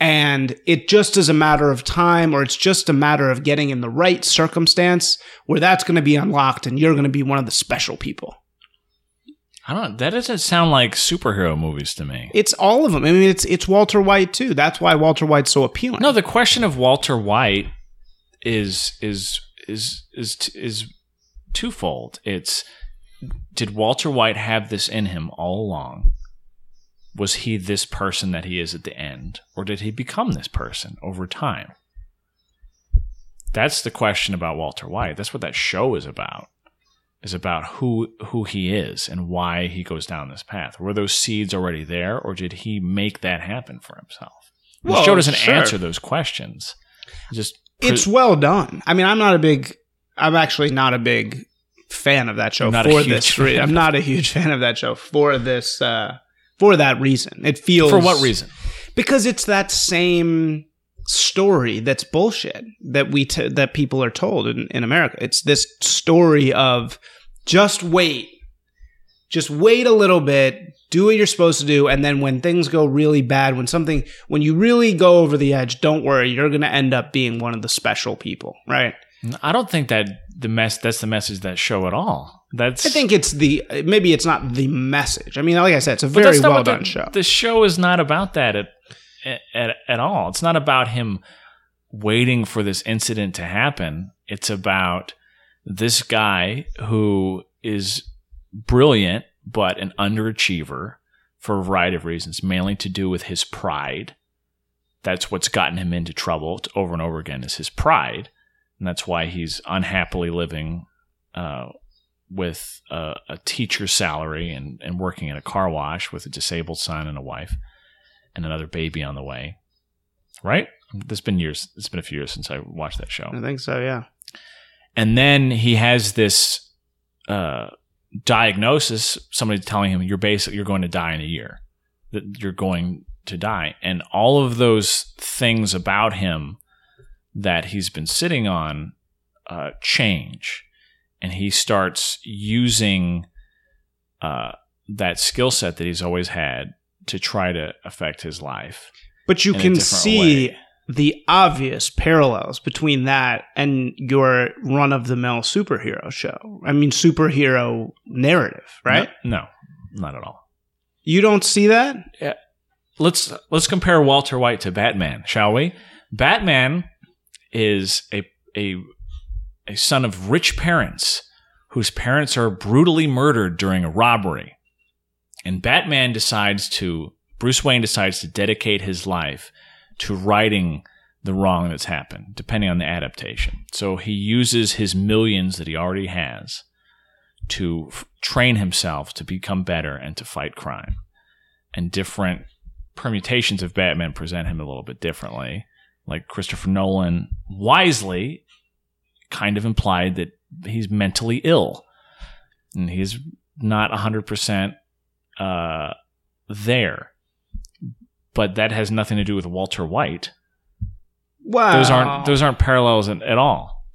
And it just is a matter of time, or it's just a matter of getting in the right circumstance where that's going to be unlocked and you're going to be one of the special people. I don't. That doesn't sound like superhero movies to me. It's all of them. I mean, it's it's Walter White too. That's why Walter White's so appealing. No, the question of Walter White is is is is is twofold. It's did Walter White have this in him all along? Was he this person that he is at the end, or did he become this person over time? That's the question about Walter White. That's what that show is about. Is about who who he is and why he goes down this path. Were those seeds already there, or did he make that happen for himself? The show doesn't sure. answer those questions. It Just it's well done. I mean, I'm not a big. I'm actually not a big fan of that show for this. fan. I'm not a huge fan of that show for this. Uh, for that reason, it feels for what reason? Because it's that same story that's bullshit that we t- that people are told in, in America. It's this story of just wait, just wait a little bit, do what you're supposed to do, and then when things go really bad, when something, when you really go over the edge, don't worry, you're going to end up being one of the special people, right? I don't think that the mess that's the message that show at all. That's I think it's the maybe it's not the message. I mean, like I said, it's a very well what the- done show. The show is not about that at, at at all. It's not about him waiting for this incident to happen. It's about this guy who is brilliant but an underachiever for a variety of reasons, mainly to do with his pride. That's what's gotten him into trouble over and over again is his pride, and that's why he's unhappily living uh, with a, a teacher's salary and, and working at a car wash with a disabled son and a wife and another baby on the way. Right? It's been years. It's been a few years since I watched that show. I think so. Yeah. And then he has this uh, diagnosis. Somebody telling him you're basically you're going to die in a year. That you're going to die, and all of those things about him that he's been sitting on uh, change, and he starts using uh, that skill set that he's always had to try to affect his life. But you can see way. the obvious parallels between that and your run of the mill superhero show. I mean, superhero narrative, right? No, no, not at all. You don't see that? let's let's compare Walter White to Batman, shall we? Batman is a a a son of rich parents whose parents are brutally murdered during a robbery. And Batman decides to Bruce Wayne decides to dedicate his life to righting the wrong that's happened, depending on the adaptation. So he uses his millions that he already has to f- train himself to become better and to fight crime. And different permutations of Batman present him a little bit differently. Like Christopher Nolan wisely kind of implied that he's mentally ill and he's not 100% uh, there. But that has nothing to do with Walter White. Wow. Those aren't those aren't parallels at, at all.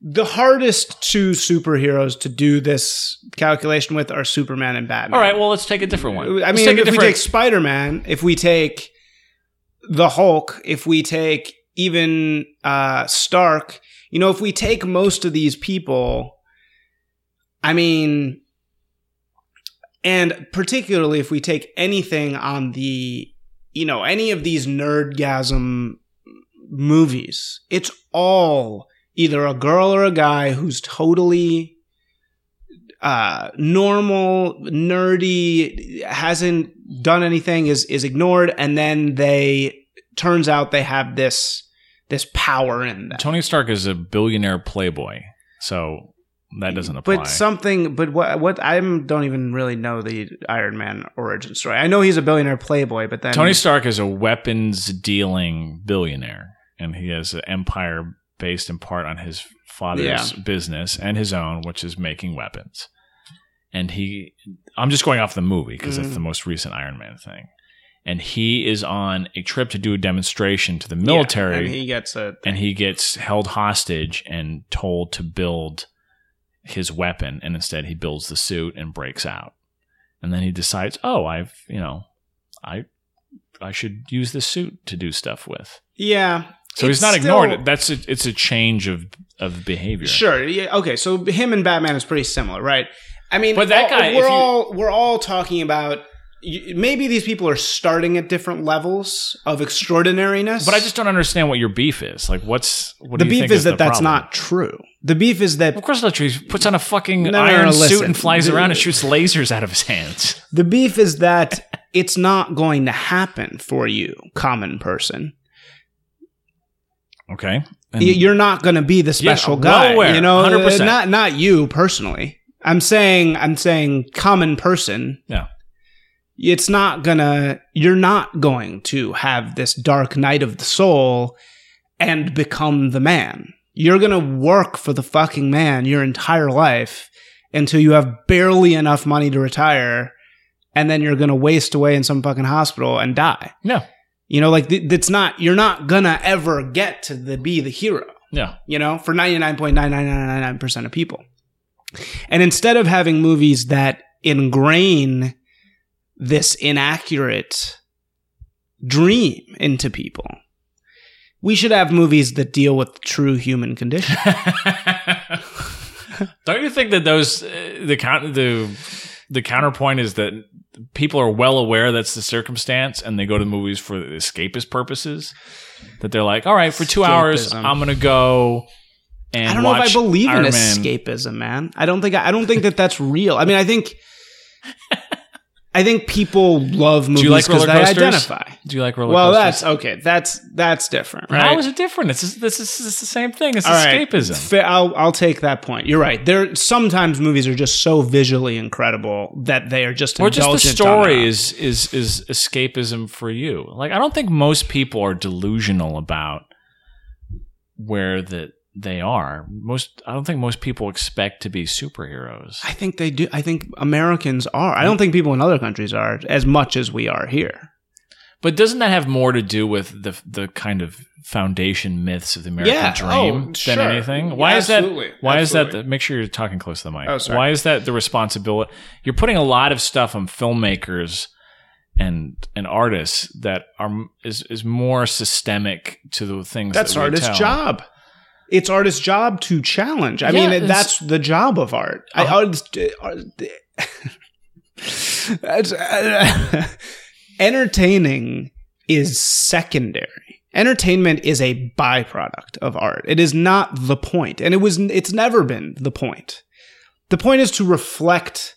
the hardest two superheroes to do this calculation with are Superman and Batman. All right, well let's take a different one. I mean, a if we take Spider Man, if we take the Hulk, if we take even uh, Stark, you know, if we take most of these people, I mean, and particularly if we take anything on the, you know, any of these nerdgasm movies, it's all either a girl or a guy who's totally uh, normal, nerdy, hasn't done anything, is is ignored, and then they turns out they have this this power in them. Tony Stark is a billionaire playboy, so that doesn't apply. But something, but what what I don't even really know the Iron Man origin story. I know he's a billionaire playboy, but then Tony Stark is a weapons dealing billionaire, and he has an empire based in part on his father's Yeah. business and his own, which is making weapons. And he, I'm just going off the movie because it's Mhm. the most recent Iron Man thing. And he is on a trip to do a demonstration to the military, Yeah, and he gets a and he gets held hostage and told to build his weapon and instead he builds the suit and breaks out and then he decides oh i've you know i i should use this suit to do stuff with yeah. so he's not still- it that's a, it's a change of of behavior Sure. Yeah. Okay. So him and Batman is pretty similar, right? I mean, But that all- guy, we're you- all we're all talking about. Maybe these people are starting at different levels of extraordinariness. but i just don't understand what your beef is like what's what the do you beef think is that that's problem? not true. The beef is that of course not true. He puts on a fucking No, no, no, iron no, suit and flies The- around and shoots lasers out of his hands. the beef is that it's not going to happen for you, common person. Okay. Y- You're not going to be the special well guy. aware, you know, 100%. Uh, not not you personally. I'm saying I'm saying common person. Yeah. It's not gonna. You're not going to have this dark night of the soul and become the man. You're gonna work for the fucking man your entire life until you have barely enough money to retire, and then you're gonna waste away in some fucking hospital and die. Yeah. You know, like th- that's not. You're not gonna ever get to the be the hero Yeah. you know, for 99.99999% of people. And instead of having movies that ingrain this inaccurate dream into people, we should have movies that deal with true human condition. Don't you think that those uh, the the the counterpoint is that people are well aware that's the circumstance and they go to movies for escapist purposes? That they're like, all right, for two hours, I'm gonna go and I don't know if I believe Iron in Man. escapism, man. I don't think I don't think that that's real. I mean, I think I think people love movies like because roller they identify. Do you like roller Well, coasters? that's okay. That's that's different, right? How is it different? This is this is it's the same thing. It's All right. escapism. Fa- I'll I'll take that point. You're right. There sometimes movies are just so visually incredible that they are just Or just the story is is is escapism for you. Like I don't think most people are delusional about where that they are. Most I don't think most people expect to be superheroes. I think they do. I think Americans are. I don't think people in other countries are as much as we are here. But doesn't that have more to do with the the kind of foundation myths of the American Yeah. dream Oh, than sure. anything? Why is Absolutely. that? Why is that? The, make sure you're talking close to the mic. Oh, sorry. Why is that the responsibility? You're putting a lot of stuff on filmmakers and and artists that are is is more systemic to the things That's that we artist's tell. job. It's artist's job to challenge. I Yeah, mean, that's the job of art. Uh-huh. artist, art- That's- entertaining is secondary. Entertainment is a byproduct of art. It is not the point, and it was. It's never been the point. The point is to reflect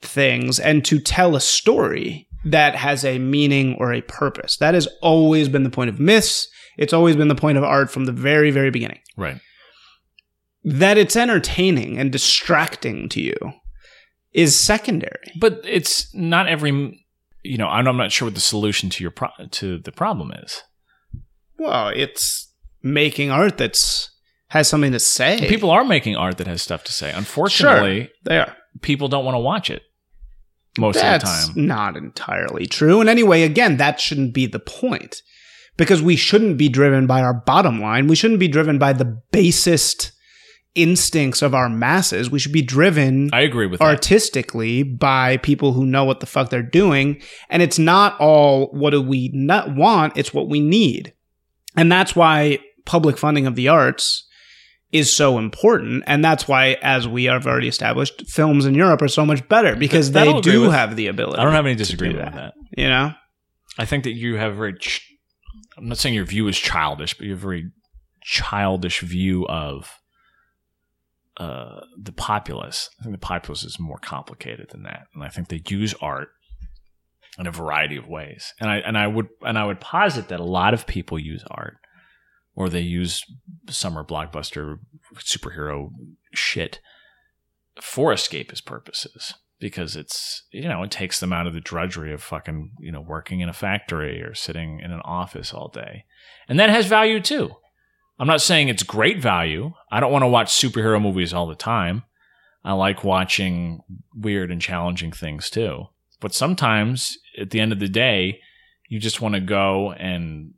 things and to tell a story that has a meaning or a purpose. That has always been the point of myths. It's always been the point of art from the very, very beginning. right That it's entertaining and distracting to you is secondary. but it's not every you know i'm not sure what the solution to your pro- to the problem is Well, it's making art that's has something to say. people are making art that has stuff to say unfortunately they are. people don't want to watch it most That's of the time That's not entirely true. And anyway, again, that shouldn't be the point. Because we shouldn't be driven by our bottom line. We shouldn't be driven by the basest instincts of our masses. We should be driven i agree with that artistically by people who know what the fuck they're doing. And it's not all what do we not want, it's what we need. And that's why public funding of the arts is so important. And that's why, as we have already established, films in Europe are so much better because That- they do with- have the ability. i don't have any disagreement with that You know? I think that you have. Ch- I'm not saying your view is childish, but you have a very childish view of uh, the populace. I think the populace is more complicated than that, and I think they use art in a variety of ways. And I and I would and I would posit that a lot of people use art, or they use summer blockbuster superhero shit for escapist purposes because it's you know it takes them out of the drudgery of fucking you know working in a factory or sitting in an office all day. And that has value too. I'm not saying it's great value. I don't want to watch superhero movies all the time. I like watching weird and challenging things too. But sometimes at the end of the day you just want to go and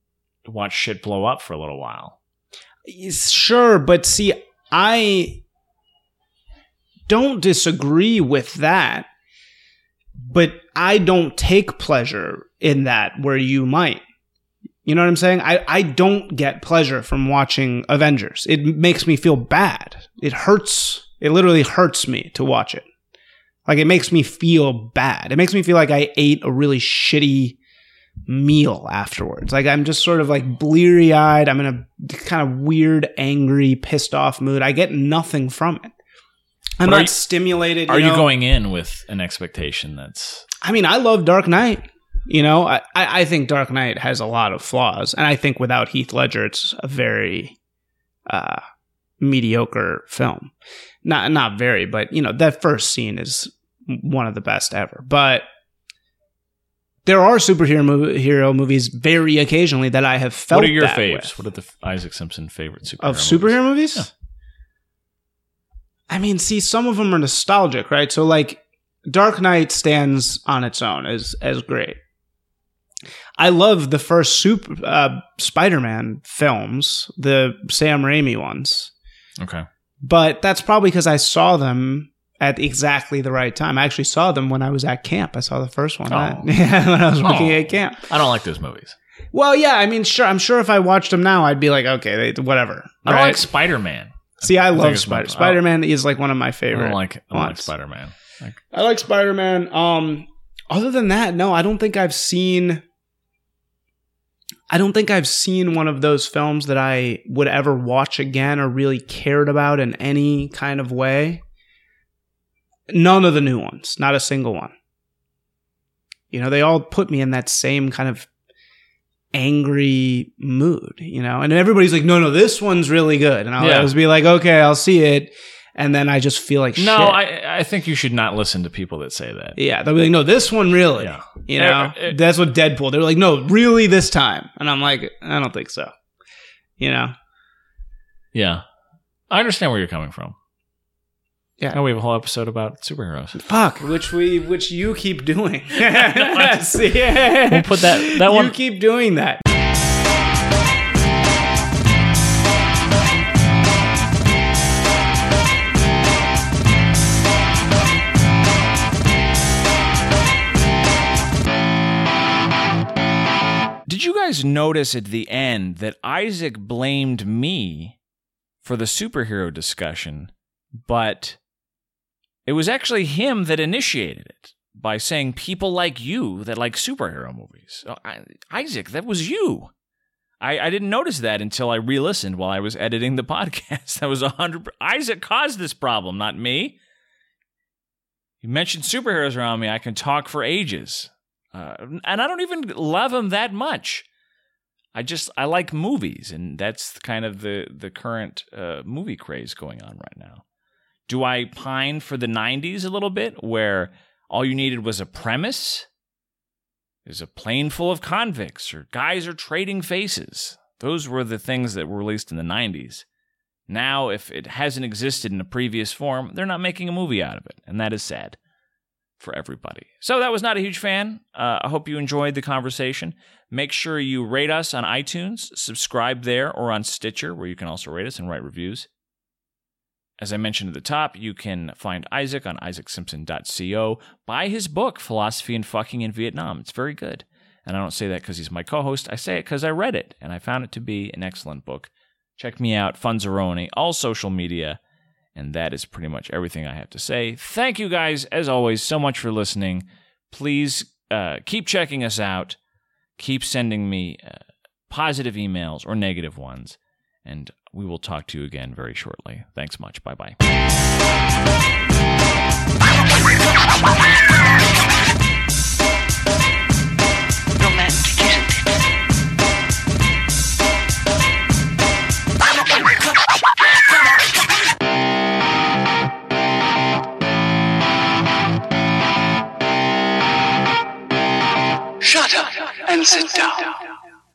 watch shit blow up for a little while. Sure, but see, I don't disagree with that, but I don't take pleasure in that where you might. You know what I'm saying? I, I don't get pleasure from watching Avengers. It makes me feel bad. It hurts. It literally hurts me to watch it. Like it makes me feel bad. It makes me feel like I ate a really shitty meal afterwards. Like I'm just sort of like bleary eyed. I'm in a kind of weird, angry, pissed off mood. I get nothing from it. I'm But are you- stimulated. are you going in with an expectation that's I mean, I love Dark Knight. You know, I, I think Dark Knight has a lot of flaws, and I think without Heath Ledger, it's a very uh, mediocre film. Not not very, but you know that first scene is one of the best ever. But there are superhero hero movies very occasionally that I have felt. what are your faves with. what are the isaac simpson favorite superhero of movies? superhero movies? Yeah. I mean, see, some of them are nostalgic, right? So, like, Dark Knight stands on its own as as great. I love the first super uh, Spider-Man films, the Sam Raimi ones, okay but that's probably because I saw them at exactly the right time. I actually saw them when I was at camp. I saw the first one. Oh. yeah, when I was working Oh. at camp. i don't like those movies Well, yeah, I mean, sure. I'm sure if I watched them now, I'd be like, okay, they, whatever. i right? like spider-man See, I, think love Spider. my- Spider Man is like one of my i favorite. don't like i don't like ones. spider-man like, I like Spider Man. Um, other than that, no, I don't think I've seen. I don't think I've seen one of those films that I would ever watch again or really cared about in any kind of way. None of the new ones, not a single one. You know, they all put me in that same kind of angry mood, you know, and everybody's like, no, no, this one's really good. And I'll Yeah. always be like, okay, I'll see it. And then I just feel like no shit. I, I think you should not listen to people that say that Yeah, they'll be like, no, this one really. Yeah. You know, that's what Deadpool. They were like, no, really this time. And I'm like, I don't think so. You know? yeah i understand where you're coming from Yeah. Now we have a whole episode about superheroes Fuck, which we, which you keep doing. See, We'll put that- that you one- keep doing that. Did you guys notice at the end that Isaac blamed me for the superhero discussion, but it was actually him that initiated it by saying people like you that like superhero movies. Oh, I, Isaac, that was you. I, I didn't notice that until I re-listened while I was editing the podcast. That was a hundred. Isaac caused this problem, not me. You mentioned superheroes around me. I can talk for ages, uh, and I don't even love them that much. I just I like movies, and that's kind of the the current uh, movie craze going on right now. Do I pine for the '90s a little bit, where all you needed was a premise? Is a plane full of convicts, or guys are trading faces. Those were the things that were released in the '90s. Now, if it hasn't existed in a previous form, they're not making a movie out of it, and that is sad for everybody. So that was not a huge fan. Uh, I hope you enjoyed the conversation. Make sure you rate us on iTunes, subscribe there, or on Stitcher, where you can also rate us and write reviews. As I mentioned at the top, you can find Isaac on isaacsimpson.co. Buy his book, Philosophy and Fucking in Vietnam. It's very good. And I don't say that because he's my co host. I say it because I read it and I found it to be an excellent book. Check me out, Funzaroni, all social media. And that is pretty much everything I have to say. Thank you guys, as always, so much for listening. Please uh, keep checking us out. Keep sending me uh, positive emails or negative ones. And we will talk to you again very shortly. Thanks much. Bye bye. and sit down.